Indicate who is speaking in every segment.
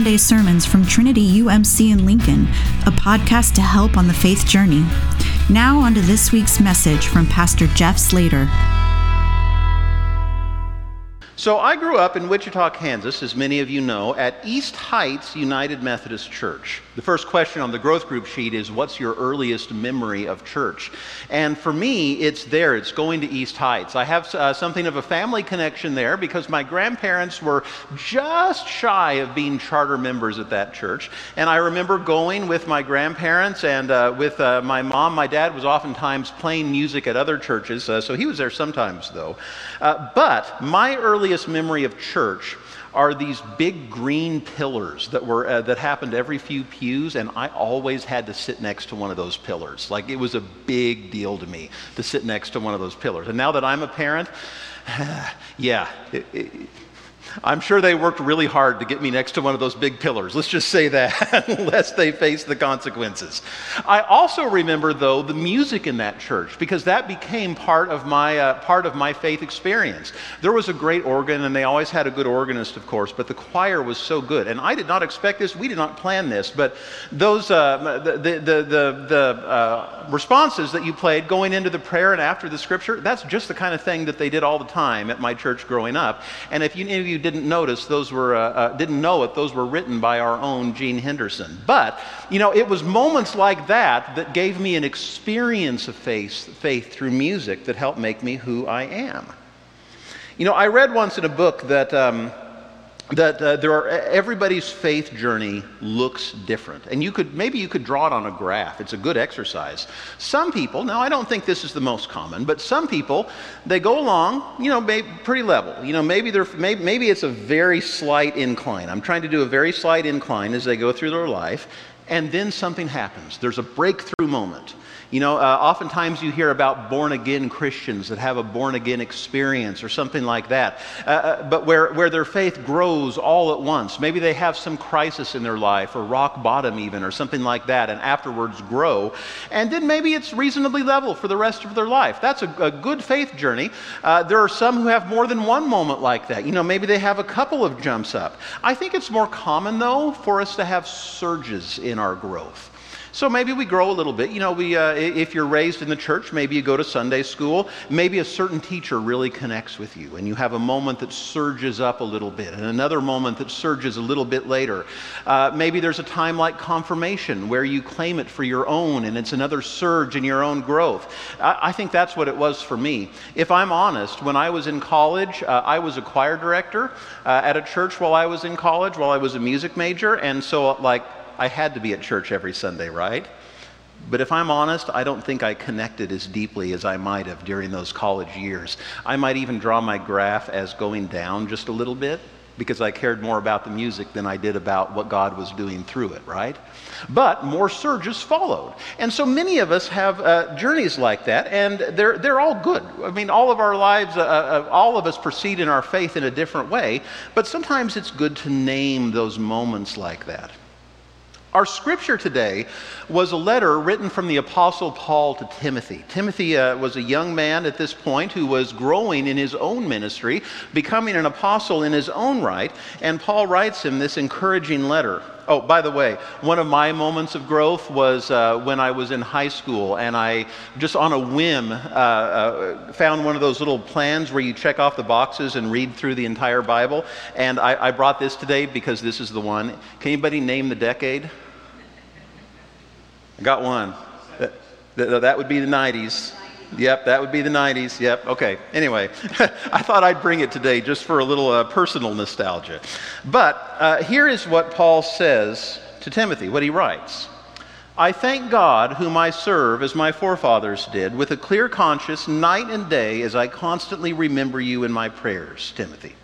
Speaker 1: Sunday sermons from Trinity UMC in Lincoln, a podcast to help on the faith journey. Now, on to this week's message from Pastor Jeff Slater.
Speaker 2: So, I grew up in Wichita, Kansas, as many of you know, at East Heights United Methodist Church. The first question on the growth group sheet is What's your earliest memory of church? And for me, it's there. It's going to East Heights. I have uh, something of a family connection there because my grandparents were just shy of being charter members at that church. And I remember going with my grandparents and uh, with uh, my mom. My dad was oftentimes playing music at other churches, uh, so he was there sometimes, though. Uh, but my early earliest memory of church are these big green pillars that were uh, that happened every few pews and i always had to sit next to one of those pillars. Like it was a big deal to me to sit next to one of those pillars. And now that i'm a parent yeah it, it, I'm sure they worked really hard to get me next to one of those big pillars. Let's just say that, lest they face the consequences. I also remember, though, the music in that church because that became part of my uh, part of my faith experience. There was a great organ, and they always had a good organist, of course. But the choir was so good, and I did not expect this. We did not plan this, but those uh, the the the, the, uh, responses that you played going into the prayer and after the scripture, that's just the kind of thing that they did all the time at my church growing up. And if you, any of you didn't notice, those were, uh, uh, didn't know it, those were written by our own Gene Henderson. But, you know, it was moments like that that gave me an experience of faith, faith through music that helped make me who I am. You know, I read once in a book that. Um, that uh, there are everybody's faith journey looks different. And you could maybe you could draw it on a graph. It's a good exercise. Some people now i don't think this is the most common but some people they go along you know maybe pretty level. You know maybe they're maybe, maybe it's a very slight incline. I'm trying to do a very slight incline as they go through their life and then something happens. There's a breakthrough moment you know, uh, oftentimes you hear about born again Christians that have a born again experience or something like that, uh, uh, but where, where their faith grows all at once. Maybe they have some crisis in their life or rock bottom even or something like that, and afterwards grow. And then maybe it's reasonably level for the rest of their life. That's a, a good faith journey. Uh, there are some who have more than one moment like that. You know, maybe they have a couple of jumps up. I think it's more common, though, for us to have surges in our growth. So maybe we grow a little bit. You know, we, uh, if you're raised in the church, maybe you go to Sunday school. Maybe a certain teacher really connects with you, and you have a moment that surges up a little bit, and another moment that surges a little bit later. Uh, maybe there's a time like confirmation where you claim it for your own, and it's another surge in your own growth. I, I think that's what it was for me. If I'm honest, when I was in college, uh, I was a choir director uh, at a church while I was in college, while I was a music major, and so like I had to be at church every Sunday, right? But if I'm honest, I don't think I connected as deeply as I might have during those college years. I might even draw my graph as going down just a little bit because I cared more about the music than I did about what God was doing through it, right? But more surges followed. And so many of us have uh, journeys like that, and they're, they're all good. I mean, all of our lives, uh, uh, all of us proceed in our faith in a different way, but sometimes it's good to name those moments like that. Our scripture today was a letter written from the Apostle Paul to Timothy. Timothy uh, was a young man at this point who was growing in his own ministry, becoming an apostle in his own right, and Paul writes him this encouraging letter. Oh, by the way, one of my moments of growth was uh, when I was in high school and I just on a whim uh, uh, found one of those little plans where you check off the boxes and read through the entire Bible. And I, I brought this today because this is the one. Can anybody name the decade? I got one. That, that, would be the 90s. Yep, that would be the 90s. Yep, okay. Anyway, I thought I'd bring it today just for a little uh, personal nostalgia. But uh, here is what Paul says to Timothy, what he writes. I thank God, whom I serve as my forefathers did, with a clear conscience, night and day, as I constantly remember you in my prayers, Timothy.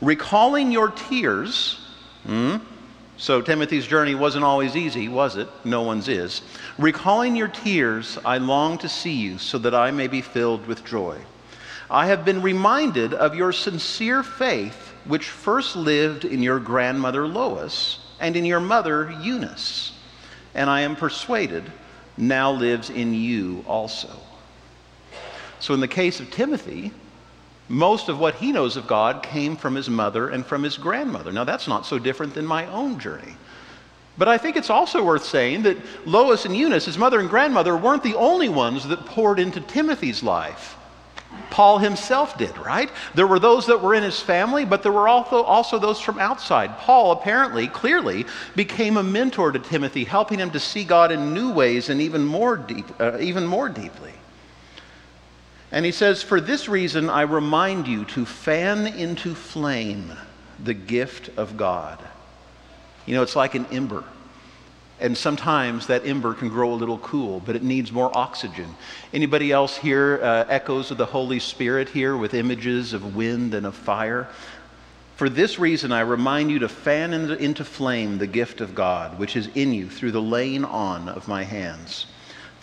Speaker 2: Recalling your tears, hmm, so Timothy's journey wasn't always easy, was it? No one's is. Recalling your tears, I long to see you so that I may be filled with joy. I have been reminded of your sincere faith, which first lived in your grandmother Lois and in your mother Eunice, and I am persuaded now lives in you also. So, in the case of Timothy, Most of what he knows of God came from his mother and from his grandmother. Now, that's not so different than my own journey. But I think it's also worth saying that Lois and Eunice, his mother and grandmother, weren't the only ones that poured into Timothy's life. Paul himself did, right? There were those that were in his family, but there were also, also those from outside. Paul apparently, clearly, became a mentor to Timothy, helping him to see God in new ways and even more, deep, uh, even more deeply. And he says, For this reason, I remind you to fan into flame the gift of God. You know, it's like an ember. And sometimes that ember can grow a little cool, but it needs more oxygen. Anybody else hear uh, echoes of the Holy Spirit here with images of wind and of fire? For this reason, I remind you to fan into flame the gift of God, which is in you through the laying on of my hands.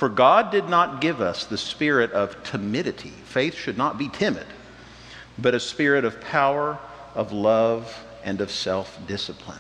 Speaker 2: For God did not give us the spirit of timidity. Faith should not be timid, but a spirit of power, of love, and of self discipline.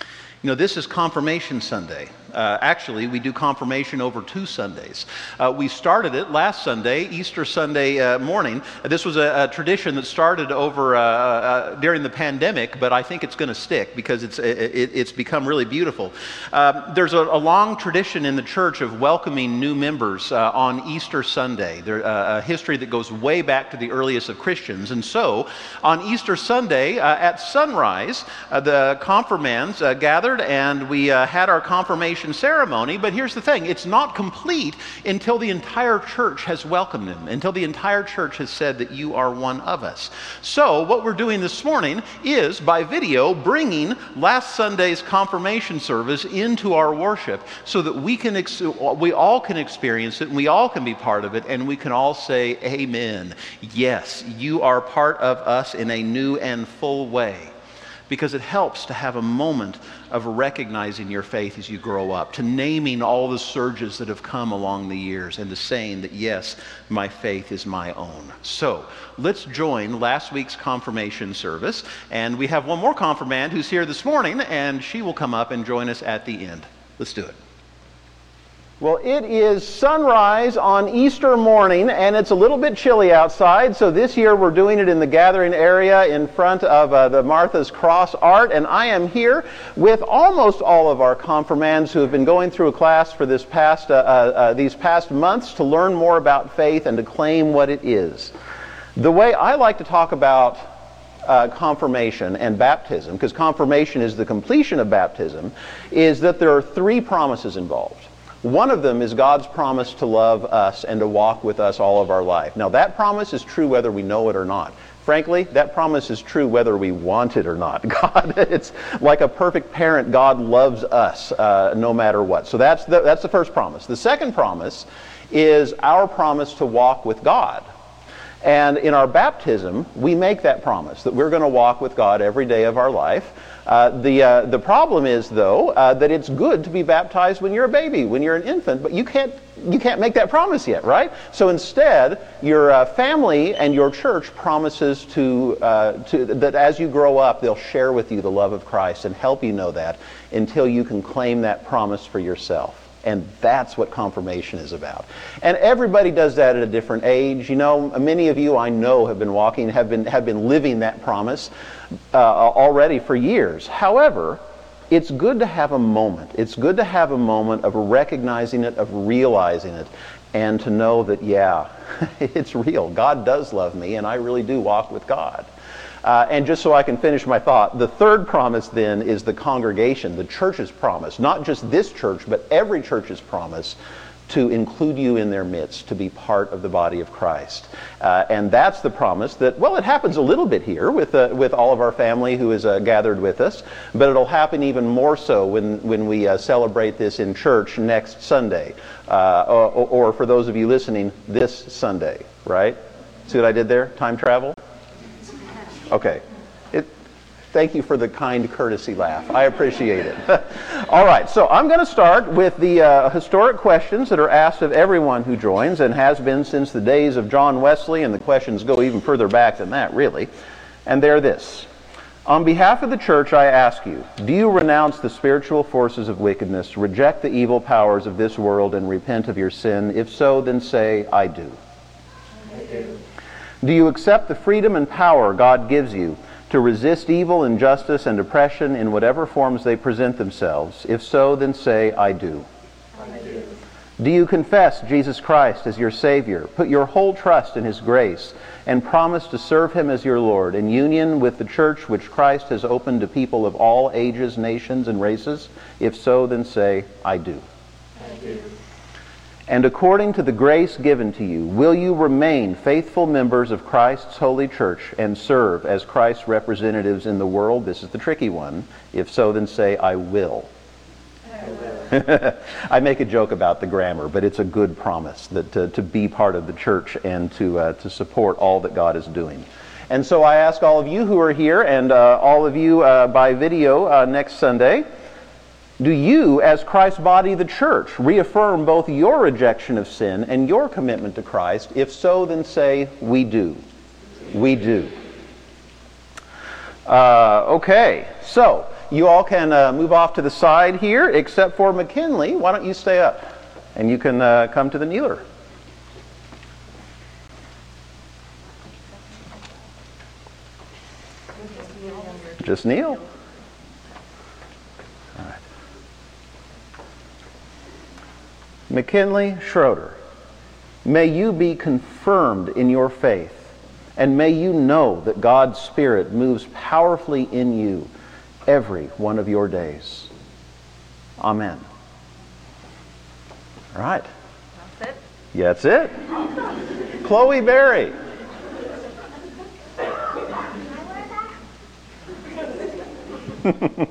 Speaker 2: You know, this is Confirmation Sunday. Uh, actually, we do confirmation over two Sundays. Uh, we started it last Sunday, Easter Sunday uh, morning. This was a, a, tradition that started over uh, uh, during the pandemic, but I think it's going to stick because it's, it, it's become really beautiful. Um, there's a, a, long tradition in the church of welcoming new members uh, on Easter Sunday. There's a history that goes way back to the earliest of Christians. And so, on Easter Sunday at sunrise, the confirmands gathered and we had our confirmation ceremony, but here's the thing it's not complete until the entire church has welcomed him, until the entire church has said that you are one of us. So, what we're doing this morning is by video bringing last Sunday's confirmation service into our worship so that we, can ex- we all can experience it and we all can be part of it and we can all say, Amen. Yes, you are part of us in a new and full way because it helps to have a moment of recognizing your faith as you grow up, to naming all the surges that have come along the years, and to saying that, yes, my faith is my own. So let's join last week's confirmation service. And we have one more confirmand who's here this morning, and she will come up and join us at the end. Let's do it. Well, it is sunrise on Easter morning, and it's a little bit chilly outside. So this year we're doing it in the gathering area in front of uh, the Martha's Cross Art. And I am here with almost all of our confirmands who have been going through a class for this past, uh, uh, uh these past months to learn more about faith and to claim what it is. The way I like to talk about uh, confirmation and baptism, because confirmation is the completion of baptism, is that there are three promises involved. One of them is God's promise to love us and to walk with us all of our life. Now, that promise is true whether we know it or not. Frankly, that promise is true whether we want it or not. God, it's like a perfect parent. God loves us uh, no matter what. So that's the, that's the first promise. The second promise is our promise to walk with God. And in our baptism, we make that promise that we're going to walk with God every day of our life. Uh, the, uh, the problem is, though, uh, that it's good to be baptized when you're a baby, when you're an infant, but you can't, you can't make that promise yet, right? So instead, your uh, family and your church promises to, uh, to, that as you grow up, they'll share with you the love of Christ and help you know that until you can claim that promise for yourself. And that's what confirmation is about. And everybody does that at a different age. You know, many of you I know have been walking, have been, have been living that promise uh, already for years. However, it's good to have a moment. It's good to have a moment of recognizing it, of realizing it, and to know that, yeah, it's real. God does love me, and I really do walk with God. Uh, and just so I can finish my thought, the third promise then is the congregation, the church's promise, not just this church, but every church's promise to include you in their midst, to be part of the body of Christ. Uh, and that's the promise that, well, it happens a little bit here with, uh, with all of our family who is uh, gathered with us, but it'll happen even more so when, when we uh, celebrate this in church next Sunday, uh, or, or for those of you listening, this Sunday, right? See what I did there? Time travel? Okay. It, thank you for the kind courtesy laugh. I appreciate it. All right, so I'm going to start with the uh, historic questions that are asked of everyone who joins and has been since the days of John Wesley, and the questions go even further back than that, really. And they're this. On behalf of the church, I ask you, do you renounce the spiritual forces of wickedness, reject the evil powers of this world, and repent of your sin? If so, then say, I do. I do. Do you accept the freedom and power God gives you to resist evil, injustice, and oppression in whatever forms they present themselves? If so, then say, I do. I do. Do you confess Jesus Christ as your Savior, put your whole trust in His grace, and promise to serve Him as your Lord in union with the church which Christ has opened to people of all ages, nations, and races? If so, then say, I do. I do. And according to the grace given to you, will you remain faithful members of Christ's holy church and serve as Christ's representatives in the world? This is the tricky one. If so, then say, I will. I make a joke about the grammar, but it's a good promise that to, to be part of the church and to, uh, to support all that God is doing. And so I ask all of you who are here and uh, all of you uh, by video uh, next Sunday, do you, as Christ's body, the church, reaffirm both your rejection of sin and your commitment to Christ? If so, then say, We do. We do. Uh, okay, so you all can uh, move off to the side here, except for McKinley. Why don't you stay up? And you can uh, come to the kneeler. Just kneel. All right. McKinley Schroeder, may you be confirmed in your faith, and may you know that God's Spirit moves powerfully in you every one of your days. Amen. All right. That's it. That's it. Chloe Berry.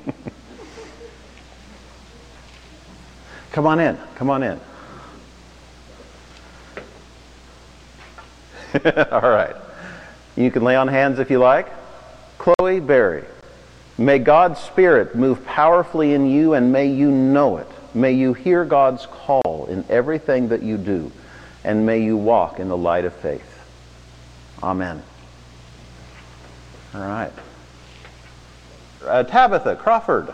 Speaker 2: Come on in. Come on in. All right. You can lay on hands if you like. Chloe Berry. May God's Spirit move powerfully in you and may you know it. May you hear God's call in everything that you do and may you walk in the light of faith. Amen. All right. Uh, Tabitha Crawford.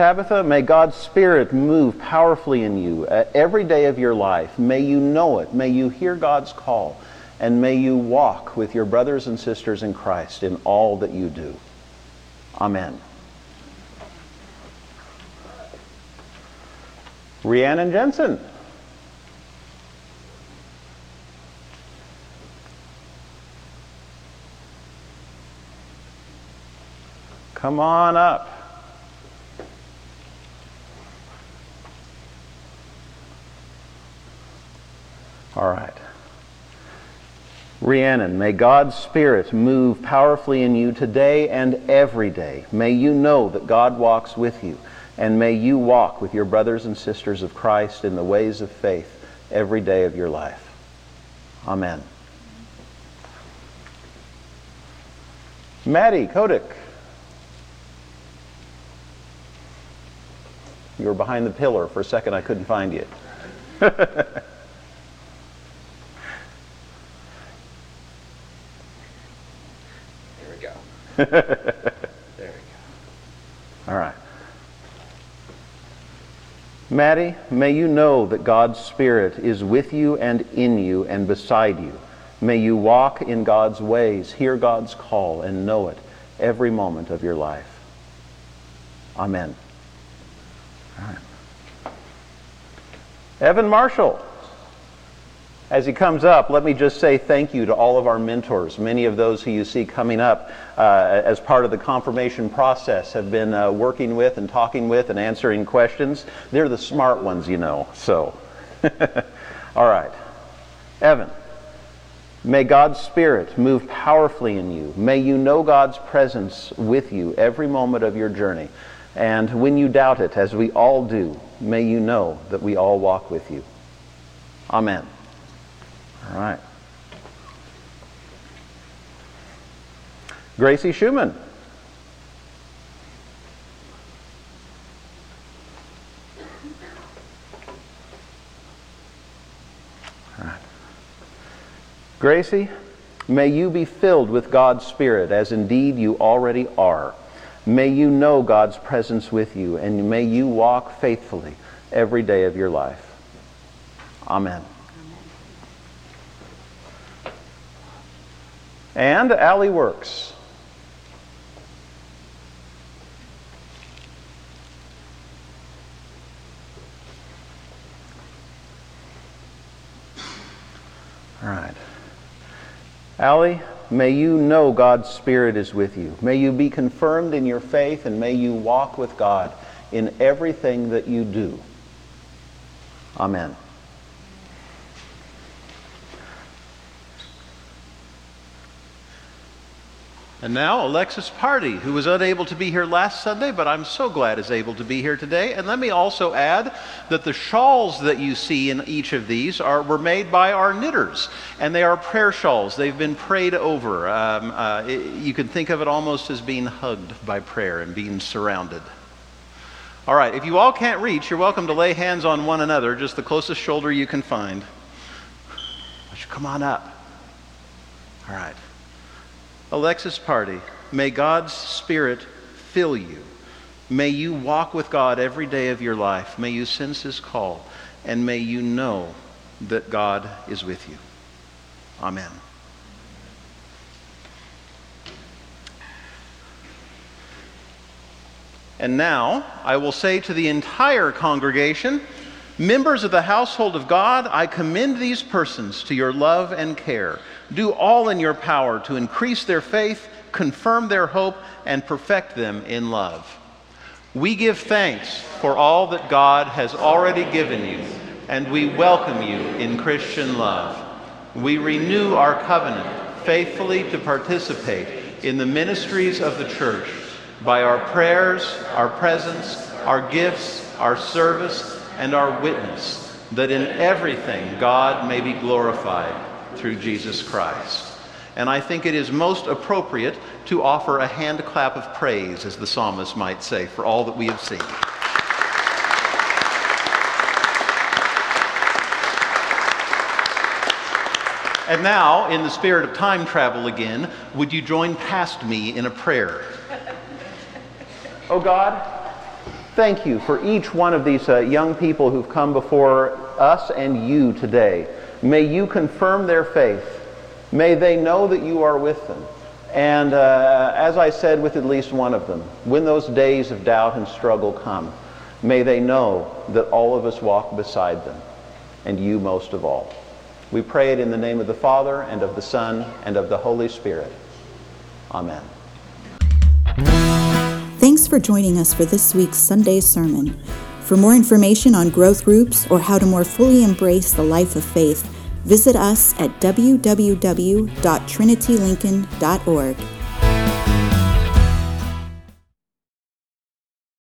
Speaker 2: Tabitha, may God's Spirit move powerfully in you uh, every day of your life. May you know it. May you hear God's call. And may you walk with your brothers and sisters in Christ in all that you do. Amen. Rhiannon Jensen. Come on up. All right. Rhiannon, may God's Spirit move powerfully in you today and every day. May you know that God walks with you, and may you walk with your brothers and sisters of Christ in the ways of faith every day of your life. Amen. Maddie Kodak. You were behind the pillar. For a second, I couldn't find you. there we go. All right. Maddie, may you know that God's Spirit is with you and in you and beside you. May you walk in God's ways, hear God's call, and know it every moment of your life. Amen. All right. Evan Marshall. As he comes up, let me just say thank you to all of our mentors. Many of those who you see coming up uh, as part of the confirmation process have been uh, working with and talking with and answering questions. They're the smart ones, you know. So, all right. Evan, may God's Spirit move powerfully in you. May you know God's presence with you every moment of your journey. And when you doubt it, as we all do, may you know that we all walk with you. Amen. All right. Gracie Schumann. All right. Gracie, may you be filled with God's Spirit, as indeed you already are. May you know God's presence with you, and may you walk faithfully every day of your life. Amen. And Allie works. All right. Allie, may you know God's Spirit is with you. May you be confirmed in your faith and may you walk with God in everything that you do. Amen. And now, Alexis Party, who was unable to be here last Sunday, but I'm so glad is able to be here today. And let me also add that the shawls that you see in each of these are, were made by our knitters, and they are prayer shawls. They've been prayed over. Um, uh, it, you can think of it almost as being hugged by prayer and being surrounded. All right, if you all can't reach, you're welcome to lay hands on one another, just the closest shoulder you can find. Come on up. All right. Alexis Party, may God's Spirit fill you. May you walk with God every day of your life. May you sense His call. And may you know that God is with you. Amen. And now I will say to the entire congregation, Members of the household of God, I commend these persons to your love and care. Do all in your power to increase their faith, confirm their hope, and perfect them in love. We give thanks for all that God has already given you, and we welcome you in Christian love. We renew our covenant faithfully to participate in the ministries of the church by our prayers, our presence, our gifts, our service, and our witness, that in everything God may be glorified through Jesus Christ. And I think it is most appropriate to offer a hand clap of praise, as the psalmist might say, for all that we have seen. And now, in the spirit of time travel again, would you join past me in a prayer? oh God, Thank you for each one of these uh, young people who've come before us and you today. May you confirm their faith. May they know that you are with them. And uh, as I said with at least one of them, when those days of doubt and struggle come, may they know that all of us walk beside them, and you most of all. We pray it in the name of the Father, and of the Son, and of the Holy Spirit. Amen.
Speaker 1: Thanks for joining us for this week's Sunday sermon. For more information on growth groups or how to more fully embrace the life of faith, visit us at www.trinitylincoln.org.